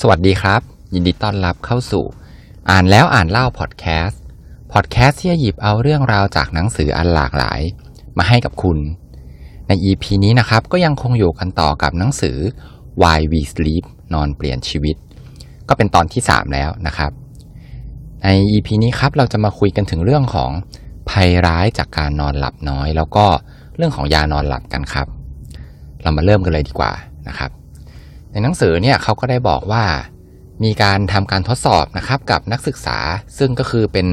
สวัสดีครับ ยินดีต้อนรับเข้าสู่ อ่านแล้วอ่านเล่าพอดแคสต์พอดแคสต์ที่จะหยิบเอาเรื่องราวจากหนังสืออันหลากหลาย มาให้กับคุณ ใน EP นี้นะครับก็ยังคงอยู่กันต่อกับหนังสือ Why We Sleep นอนเปลี่ยนชีวิต ก็เป็นตอนที่ 3 แล้วนะครับ ใน EP นี้ครับเราจะมาคุยกันถึงเรื่องของภัยร้ายจากการนอนหลับน้อย แล้วก็เรื่องของยานอนหลับกันครับ เรามาเริ่มกันเลยดีกว่านะครับ ในหนังสือเนี่ยเขาก็ได้บอกว่า มีการทำการทดสอบนะครับกับนักศึกษา ซึ่งก็คือเป็น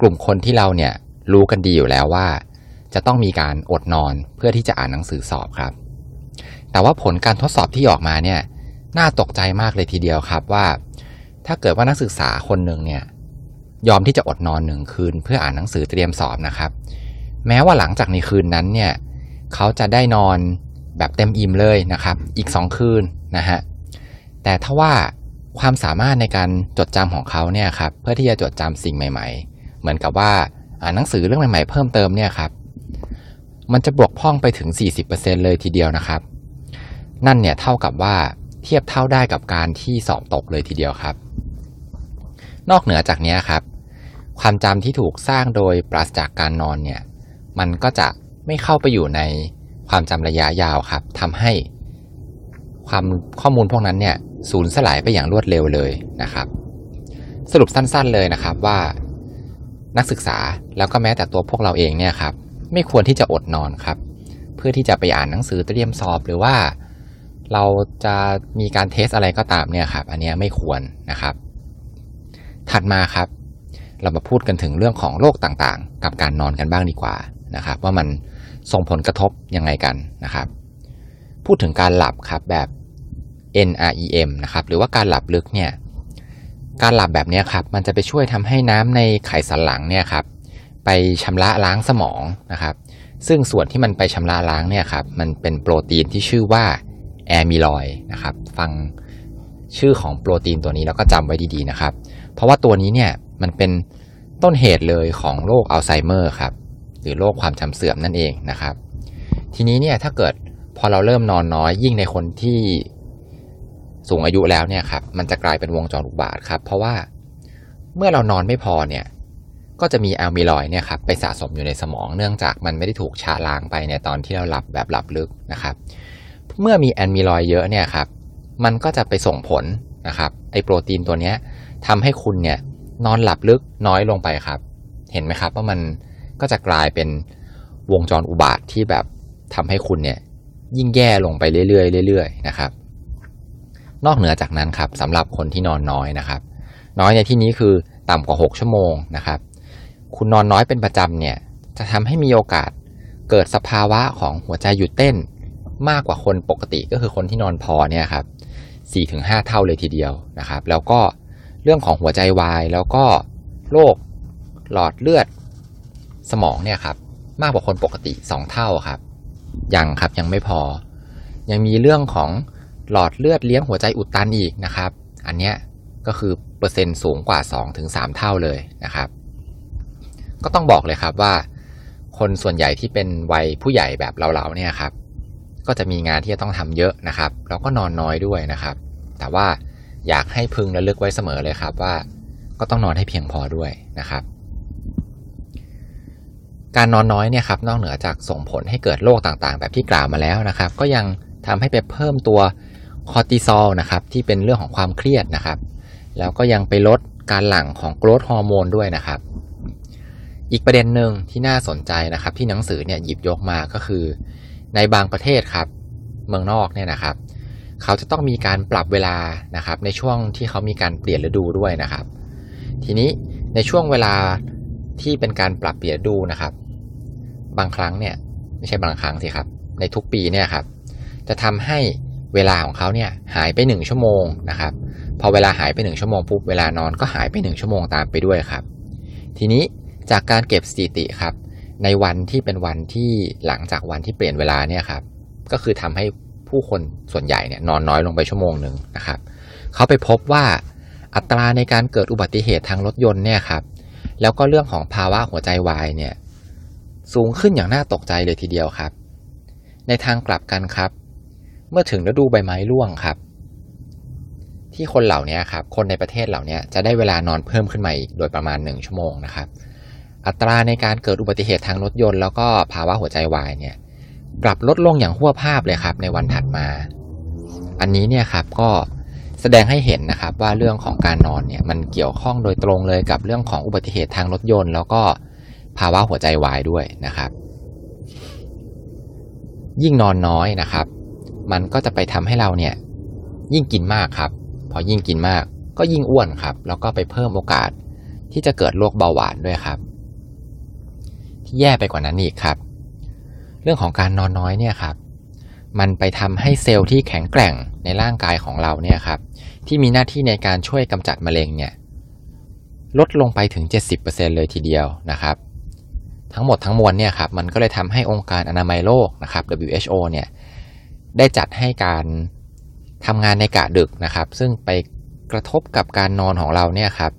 กลุ่มคนที่เราเนี่ยรู้กันดีอยู่แล้วว่า จะต้องมีการอดนอนเพื่อที่จะอ่านหนังสือสอบครับ แต่ว่าผลการทดสอบที่ออกมาเนี่ยน่าตกใจมากเลยทีเดียวครับว่า ถ้าเกิดว่านักศึกษาคนหนึ่งเนี่ยยอมที่จะอดนอนหนึ่งคืน เพื่ออ่านหนังสือเตรียมสอบนะครับ แม้ว่าหลังจากในคืนนั้นเนี่ยเขาจะได้นอน แบบเต็มอิ่มเลยนะครับ อีกสองคืนนะฮะ แต่ถ้าว่าความสามารถในการจดจำของเขาเนี่ยครับ เพื่อที่จะจดจำสิ่งใหม่ ๆ เหมือนกับว่าอ่านหนังสือเรื่องใหม่ๆ เพิ่มเติมเนี่ยครับ มันจะบวกพ่องไปถึง 40%เลยทีเดียวนะครับ นั่นเนี่ยเท่ากับว่าเทียบเท่าได้กับการที่สอบตกเลยทีเดียวครับ นอกเหนือจากนี้ครับ ความจำที่ถูกสร้างโดยปราศจากการนอนเนี่ย มันก็จะไม่เข้าไปอยู่ใน ความจำระยะยาวครับทำให้ความข้อมูลพวกนั้นเนี่ยสูญสลายไปอย่างรวดเร็วเลยนะครับ สรุปสั้นๆเลยนะครับว่านักศึกษาแล้วก็แม้แต่ตัวพวกเราเองเนี่ยครับไม่ควรที่จะอดนอนครับ เพื่อที่จะไปอ่านหนังสือเตรียมสอบหรือว่าเราจะมีการเทสอะไรก็ตามเนี่ยครับ อันนี้ไม่ควรนะครับ ถัดมาครับ เรามาพูดกันถึงเรื่องของโรคต่างๆ กับการนอนกันบ้างดีกว่านะครับ ว่ามัน ส่งผลกระทบยังไงกันนะครับ พูดถึงการหลับครับแบบ NREM นะครับหรือว่าการหลับลึกเนี่ยการหลับแบบนี้ครับมันจะไปช่วยทำให้น้ำในไขสันหลังเนี่ยครับไปชำระล้างสมองนะครับ ซึ่งส่วนที่มันไปชำระล้างเนี่ยครับมันเป็นโปรตีนที่ชื่อว่า amyloid นะครับฟังชื่อของโปรตีนตัวนี้แล้วก็จำไว้ดีๆนะครับ เพราะว่าตัวนี้เนี่ยมันเป็นต้นเหตุเลยของโรคอัลไซเมอร์ครับ หรือโรคความจำเสื่อมนั่นเองนะครับ ทีนี้เนี่ยถ้าเกิดพอเราเริ่มนอนน้อยยิ่งในคนที่สูงอายุแล้วเนี่ยครับมันจะกลายเป็นวงจรอุบาทว์ครับเพราะว่าเมื่อเรานอนไม่พอเนี่ยก็จะมีแอลมิลอยเนี่ยครับไปสะสมอยู่ในสมองเนื่องจากมันไม่ได้ถูกชะล้างไปในตอนที่เราหลับแบบหลับลึกนะครับ เมื่อมีแอลมิลอยเยอะเนี่ยครับมันก็จะไปส่งผลนะครับไอ้โปรตีนตัวเนี้ยทำให้คุณเนี่ยนอนหลับลึกน้อยลงไปครับ เห็นไหมครับว่ามัน ก็จะกลายเป็นวงจรอุบาทว์ที่แบบทำให้คุณเนี่ยยิ่งแย่ลงไปเรื่อยๆเรื่อยๆนะครับ นอกเหนือจากนั้นครับสำหรับคนที่นอนน้อยนะครับ น้อยในที่นี้คือต่ำกว่า 6 ชั่วโมงนะครับ คุณนอนน้อยเป็นประจำเนี่ยจะทำให้มีโอกาสเกิดสภาวะของหัวใจหยุดเต้นมากกว่าคนปกติก็คือคนที่นอนพอเนี่ยครับ4-5 เท่าเลยทีเดียวนะครับ แล้วก็เรื่องของหัวใจวายแล้วก็โรคหลอดเลือด สมองเนี่ยครับมากกว่าคนปกติ 2 เท่าครับยังครับยังไม่พอ ยังมีเรื่องของหลอดเลือดเลี้ยงหัวใจอุดตันอีกนะครับ อันเนี้ยก็คือเปอร์เซ็นต์สูงกว่า 2-3 เท่าเลยนะครับ ก็ต้องบอกเลยครับว่า คนส่วนใหญ่ที่เป็นวัยผู้ใหญ่แบบเราๆเนี่ยครับ ก็จะมีงานที่จะต้องทำเยอะนะครับ แล้วก็นอนน้อยด้วยนะครับ แต่ว่าอยากให้พึงระลึกไว้เสมอเลยครับว่า ก็ต้องนอนให้เพียงพอด้วยนะครับ การนอนน้อยเนี่ยครับนอกเหนือจากส่งผลให้เกิดโรคต่างๆ แบบที่กล่าวมาแล้วนะครับ ก็ยังทำให้ไปเพิ่มตัวคอร์ติซอลนะครับที่เป็นเรื่องของความเครียดนะครับ แล้วก็ยังไปลดการหลั่งของ growth hormone ด้วยนะครับ อีกประเด็นหนึ่งที่น่าสนใจนะครับ ที่หนังสือเนี่ยหยิบยกมาก็คือ ในบางประเทศครับเมืองนอกเนี่ยนะครับ เขาจะต้องมีการปรับเวลานะครับ ในช่วงที่เขามีการเปลี่ยนฤดูด้วยนะครับ ทีนี้ในช่วงเวลา ที่เป็นการปรับเปลี่ยนฤดูนะครับ บางครั้งเนี่ยไม่ใช่บางครั้งสิครับ ในทุกปีเนี่ยครับ จะทำให้เวลาของเขาเนี่ยหายไปหนึ่งชั่วโมงนะครับ พอเวลาหายไปหนึ่งชั่วโมงปุ๊บเวลานอนก็หายไปหนึ่งชั่วโมงตามไปด้วยครับ ทีนี้จากการเก็บสถิติครับ ในวันที่เป็นวันที่หลังจากวันที่เปลี่ยนเวลาเนี่ยครับ ก็คือทำให้ผู้คนส่วนใหญ่เนี่ยนอนน้อยลงไปชั่วโมงหนึ่งนะครับ เขาไปพบว่าอัตราในการเกิดอุบัติเหตุทางรถยนต์เนี่ยครับ แล้วก็เรื่องของภาวะหัวใจวายเนี่ยสูงขึ้นอย่างน่าตกใจเลยทีเดียวครับ ในทางกลับกันครับ เมื่อถึงฤดูใบไม้ร่วงครับ ที่คนเหล่านี้ครับ คนในประเทศเหล่านี้จะได้เวลานอนเพิ่มขึ้นมาอีกโดยประมาณหนึ่งชั่วโมงนะครับ อัตราในการเกิดอุบัติเหตุทางรถยนต์ แล้วก็ภาวะหัวใจวายเนี่ยปรับลดลงอย่างหัวภาพเลยครับ ในวันถัดมา อันนี้เนี่ยครับก็ แสดงให้เห็นนะครับว่าเรื่องของการนอนเนี่ยมันเกี่ยวข้องโดยตรงเลยกับเรื่องของอุบัติเหตุทางรถยนต์ แล้วก็ภาวะหัวใจวายด้วยนะครับ ยิ่งนอนน้อยนะครับ มันก็จะไปทำให้เราเนี่ยยิ่งกินมากครับ พอยิ่งกินมากก็ยิ่งอ้วนครับ แล้วก็ไปเพิ่มโอกาสที่จะเกิดโรคเบาหวานด้วยครับ ที่แย่ไปกว่านั้นอีกครับ เรื่องของการนอนน้อยเนี่ยครับ มันไปทำให้เซลล์ที่แข็งแกร่งในร่างกายของเราเนี่ยครับที่มีหน้าที่ในการช่วยกำจัดมะเร็งเนี่ยลดลงไปถึง 70%เลยทีเดียวนะครับ ทั้งหมดทั้งมวลเนี่ยครับมันก็เลยทำให้องค์การอนามัยโลกนะครับ WHO เนี่ยได้จัดให้การทำงานในกะดึกนะครับ ซึ่งไปกระทบกับการนอนของเราเนี่ยครับ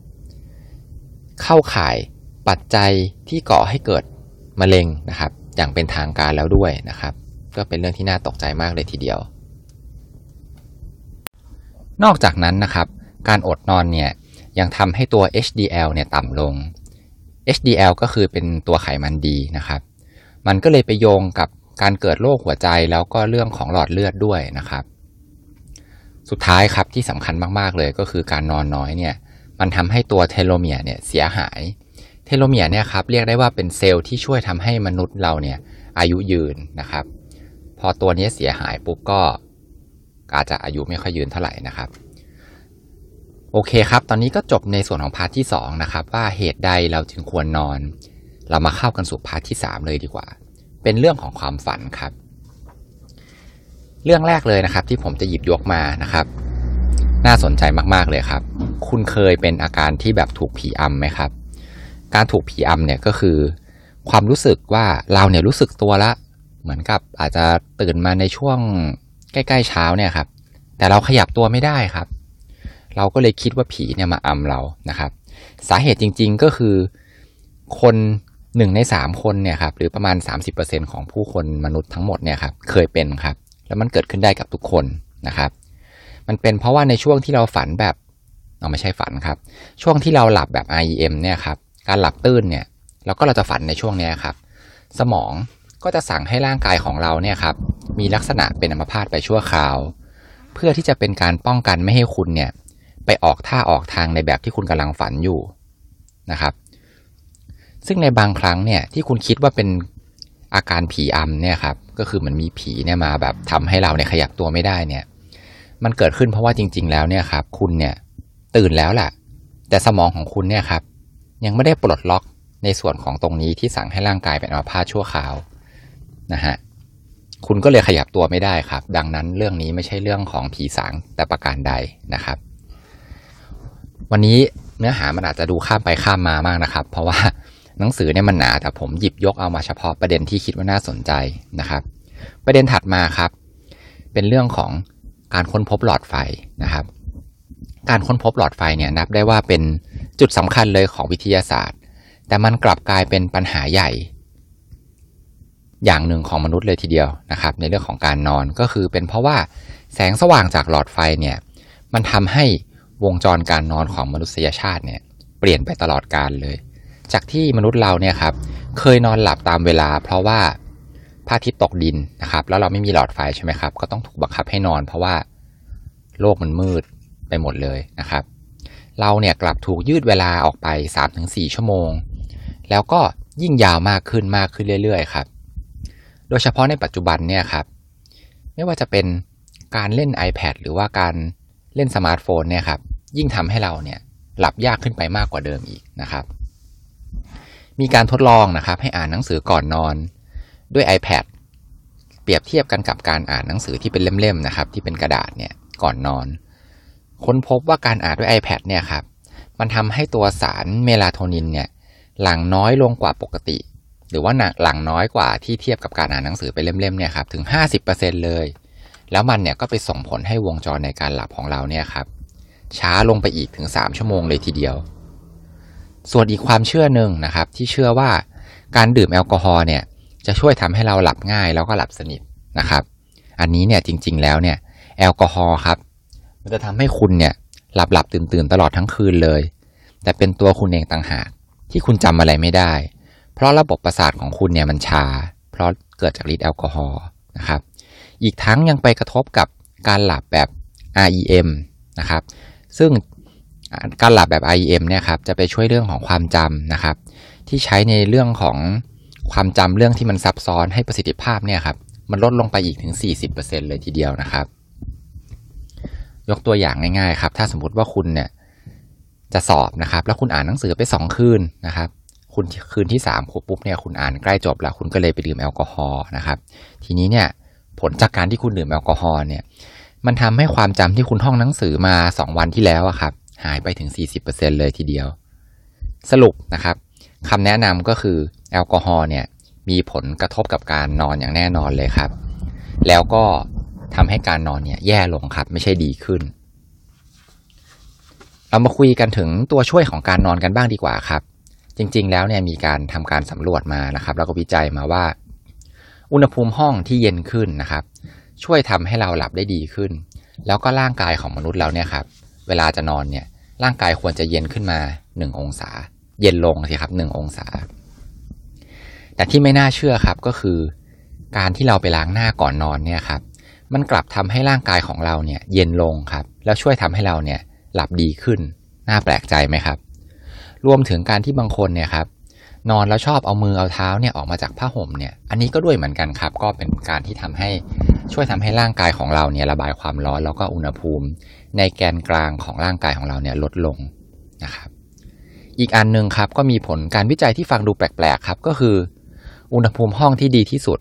เข้าข่ายปัจจัยที่ก่อให้เกิดมะเร็งนะครับ อย่างเป็นทางการแล้วด้วยนะครับ ก็เป็นเรื่องที่น่าตกใจมากเลยทีเดียว นอกจากนั้นนะครับ การอดนอนเนี่ยยังทำให้ตัว HDL เนี่ยต่ำลง HDL ก็คือเป็นตัวไขมันดีนะครับ มันก็เลยไปโยงกับการเกิดโรคหัวใจแล้วก็เรื่องของหลอดเลือดด้วยนะครับ สุดท้ายครับที่สำคัญมากๆเลยก็คือการนอนน้อยเนี่ยมันทำให้ตัวเทโลเมียร์เนี่ยเสียหาย telomere เนี่ยครับเรียกได้ว่าเป็นเซลล์ที่ช่วยทำให้มนุษย์เราเนี่ยอายุยืนนะครับ พอตัวนี้เสียหายปุ๊บก็อาจจะอายุไม่ค่อยยืนเท่าไหร่นะครับ โอเคครับ ตอนนี้ก็จบในส่วนของ part ที่ 2 นะครับ ว่าเหตุใดเราจึงควรนอน เรามาเข้ากันสู่ part ที่ 3 เลยดีกว่า เป็นเรื่องของความฝันครับ เรื่องแรกเลยนะครับ ที่ผมจะหยิบยกมานะครับ น่าสนใจมากๆเลยครับ คุณเคยเป็นอาการที่แบบถูกผีอำไหมครับ การถูกผีอำเนี่ยก็คือ ความรู้สึกว่าเราเนี่ยรู้สึกตัวละ เหมือนกับอาจจะตื่นมาในช่วงใกล้ๆเช้าเนี่ยครับ แต่เราขยับตัวไม่ได้ครับ เราก็เลยคิดว่าผีเนี่ยมาอำเรานะครับ สาเหตุจริงๆก็คือคนหนึ่งในสามคนเนี่ยครับหรือประมาณ 30%ของผู้คนมนุษย์ทั้งหมดเนี่ยครับเคยเป็นครับ แล้วมันเกิดขึ้นได้กับทุกคนนะครับ มันเป็นเพราะว่าในช่วงที่เราฝันแบบเราไม่ใช่ฝันครับ ช่วงที่เราหลับแบบ REM เนี่ยครับการหลับตื้นเนี่ยแล้วก็เราจะฝันในช่วงนี้ครับ สมอง ก็จะสั่งให้ร่างกายของเราเนี่ยครับมีลักษณะเป็นอัมพาตไปชั่วคราว เพื่อที่จะเป็นการป้องกันไม่ให้คุณเนี่ยไปออกท่าออกทางในแบบที่คุณกำลังฝันอยู่นะครับ ซึ่งในบางครั้งเนี่ยที่คุณคิดว่าเป็นอาการผีอำเนี่ยครับก็คือมันมีผีเนี่ยมาแบบทำให้เราเนี่ยขยับตัวไม่ได้เนี่ย มันเกิดขึ้นเพราะว่าจริง ๆ แล้วเนี่ยครับคุณเนี่ยตื่นแล้วแหละแต่สมองของคุณเนี่ยครับยังไม่ได้ปลดล็อกในส่วนของตรงนี้ที่สั่งให้ร่างกายเป็นอัมพาตชั่วคราว นะฮะคุณก็เลยขยับตัวไม่ได้ครับ ดังนั้นเรื่องนี้ไม่ใช่เรื่องของผีสางแต่ประการใดนะครับ วันนี้เนื้อหามันอาจจะดูข้ามไปข้ามมามากนะครับ เพราะว่าหนังสือเนี่ยมันหนาแต่ผมหยิบยกเอามาเฉพาะประเด็นที่คิดว่าน่าสนใจนะครับ ประเด็นถัดมาครับ เป็นเรื่องของการค้นพบหลอดไฟนะครับ การค้นพบหลอดไฟเนี่ยนับได้ว่าเป็นจุดสำคัญเลยของวิทยาศาสตร์ แต่มันกลับกลายเป็นปัญหาใหญ่ อย่างหนึ่งของมนุษย์เลยทีเดียวนะครับ ในเรื่องของการนอนก็คือเป็นเพราะว่าแสงสว่างจากหลอดไฟเนี่ยมันทำให้วงจรการนอนของมนุษยชาติเนี่ยเปลี่ยนไปตลอดกาลเลย จากที่มนุษย์เราเนี่ยครับเคยนอนหลับตามเวลา เพราะว่าพระอาทิตย์ตกดินนะครับ แล้วเราไม่มีหลอดไฟใช่ไหมครับ ก็ต้องถูกบังคับให้นอน เพราะว่าโลกมันมืดไปหมดเลยนะครับ เราเนี่ยกลับถูกยืดเวลาออกไป 3-4 ชั่วโมง แล้วก็ยิ่งยาวมากขึ้นมากขึ้นเรื่อยๆครับ โดยเฉพาะในปัจจุบันเนี่ยครับ ไม่ว่าจะเป็นการเล่น iPad หรือว่าการเล่นสมาร์ทโฟนเนี่ยครับ ยิ่งทำให้เราเนี่ยหลับยากขึ้นไปมากกว่าเดิมอีกนะครับ มีการทดลองนะครับ ให้อ่านหนังสือก่อนนอน ด้วย iPad เปรียบเทียบกันกับการอ่านหนังสือที่เป็นเล่มๆนะครับ ที่เป็นกระดาษเนี่ยก่อนนอน ค้นพบว่าการอ่านด้วย iPad เนี่ยครับ มันทำให้ตัวสารเมลาโทนินเนี่ยหลั่งน้อยลงกว่าปกติ หรือว่าหลังน้อยกว่าที่เทียบกับการอ่านหนังสือเป็นเล่มๆเนี่ยครับถึง 50%เลย แล้วมันเนี่ยก็ไปส่งผลให้วงจรในการหลับของเราเนี่ยครับช้าลงไปอีกถึง 3 ชั่วโมงเลยทีเดียว ส่วนอีกความเชื่อหนึ่งนะครับ ที่เชื่อว่าการดื่มแอลกอฮอล์เนี่ยจะช่วยทำให้เราหลับง่ายแล้วก็หลับสนิทนะครับ อันนี้เนี่ยจริง ๆ แล้วเนี่ยแอลกอฮอล์ครับ มันจะทำให้คุณเนี่ยหลับหลับตื่นตื่นตลอดทั้งคืนเลย แต่เป็นตัวคุณเองต่างหากที่คุณจำอะไรไม่ได้ เพราะระบบประสาทของคุณเนี่ยมันชา เพราะเกิดจากฤทธิ์แอลกอฮอล์นะครับ อีกทั้งยังไปกระทบกับการหลับแบบ REM นะครับ ซึ่งการหลับแบบ REM เนี่ยครับจะไปช่วยเรื่องของความจำนะครับ ที่ใช้ในเรื่องของความจำเรื่องที่มันซับซ้อนให้ประสิทธิภาพเนี่ยครับมันลดลงไปอีกถึง 40%เลยทีเดียวนะครับ ยกตัวอย่างง่ายๆครับ ถ้าสมมติว่าคุณเนี่ยจะสอบนะครับ แล้วคุณอ่านหนังสือไปสองคืนนะครับ คุณคืนที่สามครบปุ๊บเนี่ยคุณอ่านใกล้จบแล้วคุณก็เลยไปดื่มแอลกอฮอล์นะครับ ทีนี้เนี่ยผลจากการที่คุณดื่มแอลกอฮอล์เนี่ยมันทำให้ความจำที่คุณท่องหนังสือมาสองวันที่แล้วอะครับหายไปถึง 40%เลยทีเดียว สรุปนะครับคำแนะนำก็คือแอลกอฮอล์เนี่ยมีผลกระทบกับการนอนอย่างแน่นอนเลยครับ แล้วก็ทำให้การนอนเนี่ยแย่ลงครับไม่ใช่ดีขึ้น เรามาคุยกันถึงตัวช่วยของการนอนกันบ้างดีกว่าครับ จริง ๆ แล้วเนี่ยมีการทำการสำรวจมานะครับ แล้วก็วิจัยมาว่า อุณหภูมิห้องที่เย็นขึ้นนะครับ ช่วยทำให้เราหลับได้ดีขึ้น แล้วก็ร่างกายของมนุษย์เราเนี่ยครับ เวลาจะนอนเนี่ย ร่างกายควรจะเย็นขึ้นมา1องศา เย็นลงสิครับ1องศา แต่ที่ไม่น่าเชื่อครับก็คือ การที่เราไปล้างหน้าก่อนนอนเนี่ยครับ มันกลับทำให้ร่างกายของเราเนี่ย เย็นลงครับ แล้วช่วยทำให้เราเนี่ยหลับดีขึ้น น่าแปลกใจไหมครับ รวมถึงการที่บางคนเนี่ยครับนอนแล้วชอบเอามือเอาเท้าเนี่ยออกมาจากผ้าห่มเนี่ย อันนี้ก็ด้วยเหมือนกันครับ ก็เป็นการที่ทำให้ช่วยทำให้ร่างกายของเราเนี่ยระบายความร้อนแล้วก็อุณหภูมิ ในแกนกลางของร่างกายของเราเนี่ยลดลงนะครับ อีกอันหนึ่งครับก็มีผลการวิจัยที่ฟังดูแปลกๆครับ ก็คือ อุณหภูมิห้องที่ดีที่สุด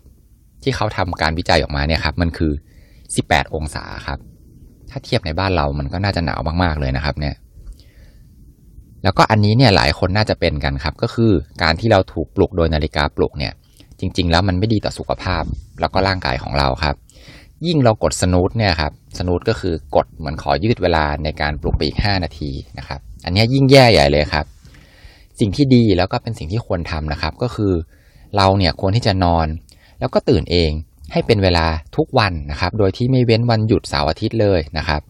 ที่เขาทำการวิจัยออกมาเนี่ยครับ มันคือ 18 องศาครับ ถ้าเทียบในบ้านเรามันก็น่าจะหนาวมากๆเลยนะครับ เนี่ย แล้วก็อันนี้เนี่ยหลายคนน่าจะเป็นกันครับ ก็คือการที่เราถูกปลุกโดยนาฬิกาปลุกเนี่ย จริง ๆ แล้วมันไม่ดีต่อสุขภาพ แล้วก็ร่างกายของเราครับ ยิ่งเรากดสนูตเนี่ยครับสนูตก็คือกดเหมือนขอยืดเวลาในการปลุกไปอีก 5 นาทีนะครับ อันนี้ยิ่งแย่ใหญ่เลยครับ สิ่งที่ดีแล้วก็เป็นสิ่งที่ควรทำนะครับ ก็คือเราเนี่ยควรที่จะนอน แล้วก็ตื่นเองให้เป็นเวลาทุกวันนะครับ โดยที่ไม่เว้นวันหยุดเสาร์อาทิตย์เลยนะครับ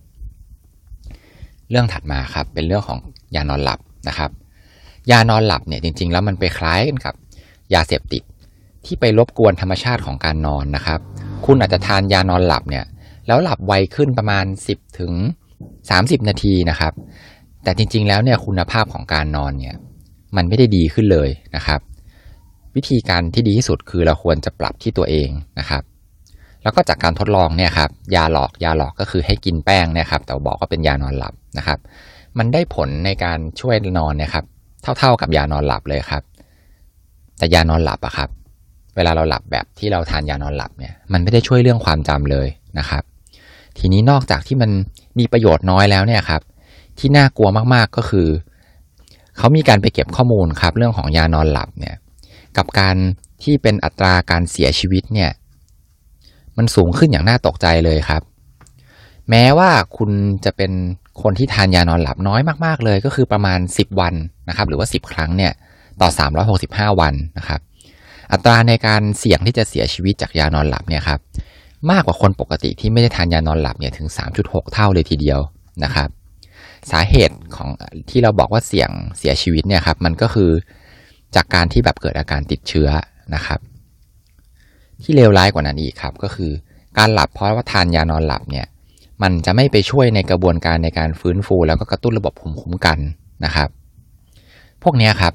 เรื่องถัดมาครับเป็นเรื่องของ ยานอนหลับนะครับ ยานอนหลับเนี่ยจริง ๆ แล้วมันไปคล้ายกันกับ ยาเสพติดที่ไปรบกวนธรรมชาติของการนอนนะครับ คุณอาจจะทานยานอนหลับเนี่ยแล้วหลับไวขึ้นประมาณ 10 ถึง 30 นาทีนะครับ แต่จริง ๆ แล้วเนี่ยคุณภาพของการนอนเนี่ยมันไม่ได้ดีขึ้นเลยนะครับ วิธีการที่ดีที่สุดคือเราควรจะปรับที่ตัวเองนะครับ แล้วก็จากการทดลองเนี่ยครับยาหลอกยาหลอกก็คือให้กินแป้งเนี่ยครับแต่บอกว่าเป็นยานอนหลับนะครับ มันได้ผลในการช่วยนอนนี่ยครับ เท่าๆกับยานอนหลับเลยครับ แต่ยานอนหลับอะครับ เวลาเราหลับแบบที่เราทานยานอนหลับเนี่ย มันไม่ได้ช่วยเรื่องความจำเลยนะครับ ทีนี้นอกจากที่มันมีประโยชน์น้อยแล้วเนี่ยครับ ที่น่ากลัวมากๆก็คือ เขามีการไปเก็บข้อมูลครับ เรื่องของยานอนหลับเนี่ย กับการที่เป็นอัตราการเสียชีวิตเนี่ย มันสูงขึ้นอย่างน่าตกใจเลยครับ แม้ว่าคุณจะเป็น คนที่ทานยานอนหลับน้อยมากๆเลย ก็คือประมาณ 10 วันนะครับ หรือว่า 10 ครั้งเนี่ยต่อ 365 วันนะครับ อัตราในการเสี่ยงที่จะเสียชีวิตจากยานอนหลับเนี่ยครับมากกว่าคนปกติที่ไม่ได้ทานยานอนหลับเนี่ยถึง 3.6 เท่าเลยทีเดียวนะครับ สาเหตุของที่เราบอกว่าเสี่ยงเสียชีวิตเนี่ยครับมันก็คือจากการที่แบบเกิดอาการติดเชื้อนะครับ ที่เลวร้ายกว่านั้นอีกครับ ก็คือการหลับเพราะว่าทานยานอนหลับเนี่ย มันจะไม่ไปช่วยในกระบวนการในการฟื้นฟู แล้วก็กระตุ้นระบบภูมิคุ้มกันนะครับ พวกนี้ครับ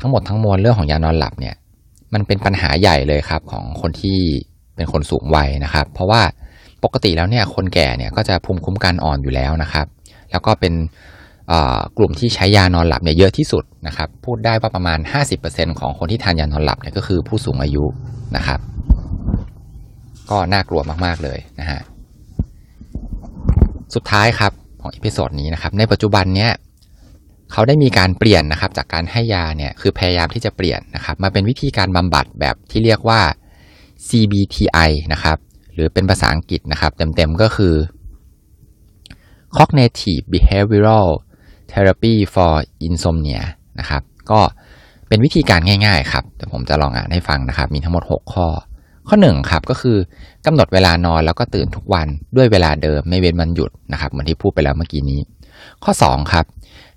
ทั้งหมดทั้งมวลเรื่องของยานอนหลับเนี่ย มันเป็นปัญหาใหญ่เลยครับของคนที่เป็นคนสูงวัยนะครับ เพราะว่าปกติแล้วเนี่ยคนแก่เนี่ยก็จะภูมิคุ้มกันอ่อนอยู่แล้วนะครับ แล้วก็เป็นกลุ่มที่ใช้ยานอนหลับเนี่ยเยอะที่สุดนะครับ พูดได้ว่าประมาณ 50%ของคนที่ทานยานอนหลับเนี่ยก็คือผู้สูงอายุนะครับ ก็น่ากลัวมาก ๆ เลยนะฮะ สุดท้ายครับของ episode นี้นะครับในปัจจุบันเนี้ยเขาได้มีการเปลี่ยนนะครับจากการให้ยาเนี่ยคือพยายามที่จะเปลี่ยนนะครับมาเป็นวิธีการบำบัดแบบที่เรียกว่า CBTI นะครับหรือเป็นภาษาอังกฤษนะครับเต็มๆก็คือ Cognitive Behavioral Therapy for Insomnia นะครับก็เป็นวิธีการง่ายๆครับแต่ผมจะลองอ่านให้ฟังนะครับ มีทั้งหมด 6 ข้อ ข้อ1ครับก็คือกำหนดเวลานอนแล้วก็ตื่นทุกวันด้วยเวลาเดิมไม่เว้นวันหยุดนะครับเหมือนที่พูดไปแล้วเมื่อกี้นี้ ข้อ2ครับ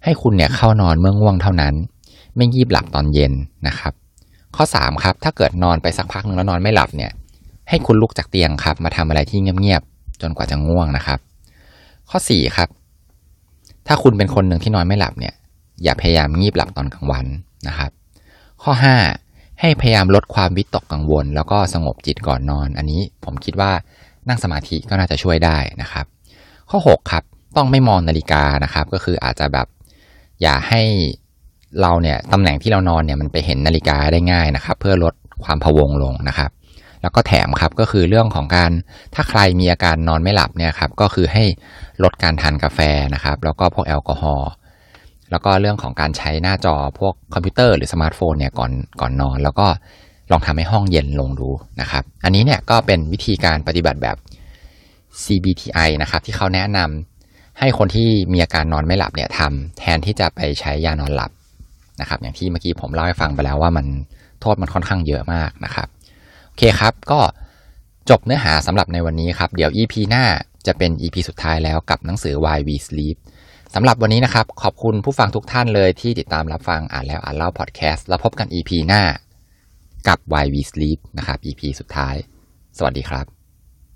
ให้คุณเนี่ยเข้านอนเมื่อง่วงเท่านั้น ไม่ยีบหลับตอนเย็นนะครับ ข้อ3ครับถ้าเกิดนอนไปสักพักหนึ่งแล้วนอนไม่หลับเนี่ยให้คุณลุกจากเตียงครับ มาทำอะไรที่เงียบๆจนกว่าจะง่วงนะครับ ข้อ4ครับถ้าคุณเป็นคนหนึ่งที่นอนไม่หลับเนี่ยอย่าพยายามงีบหลับตอนกลางวันนะครับ ข้อ5 ให้พยายามลดความวิตกกังวล แล้วก็สงบจิตก่อนนอน อันนี้ผมคิดว่านั่งสมาธิก็น่าจะช่วยได้นะครับ ข้อ 6 ครับ ต้องไม่มองนาฬิกานะครับ ก็คืออาจจะแบบอย่าให้เราเนี่ยตำแหน่งที่เรานอนเนี่ยมันไปเห็นนาฬิกาได้ง่ายนะครับ เพื่อลดความพะวงลงนะครับ แล้วก็แถมครับก็คือเรื่องของการถ้าใครมีอาการนอนไม่หลับเนี่ยครับก็คือให้ลดการทานกาแฟนะครับ แล้วก็พวกแอลกอฮอล์ แล้วก็เรื่องของการใช้หน้าจอพวกคอมพิวเตอร์หรือสมาร์ทโฟนเนี่ยก่อนก่อนนอน แล้วก็ลองทำให้ห้องเย็นลงดูนะครับ อันนี้เนี่ยก็เป็นวิธีการปฏิบัติแบบ CBTI นะครับที่เขาแนะนำให้คนที่มีอาการนอนไม่หลับเนี่ยทำแทนที่จะไปใช้ยานอนหลับนะครับ อย่างที่เมื่อกี้ผมเล่าให้ฟังไปแล้วว่ามันโทษมันค่อนข้างเยอะมากนะครับโอเคครับก็จบเนื้อหาสำหรับในวันนี้ครับ เดี๋ยว EP หน้าจะเป็น EP สุดท้ายแล้วกับหนังสือ Why We Sleep สำหรับวันนี้นะครับ ขอบคุณผู้ฟังทุกท่านเลยที่ติดตามรับฟังอ่านแล้วอ่านเล่าพอดแคสต์แล้วพบกัน EP หน้า กับ Why We Sleep นะครับ EP สุดท้าย สวัสดีครับ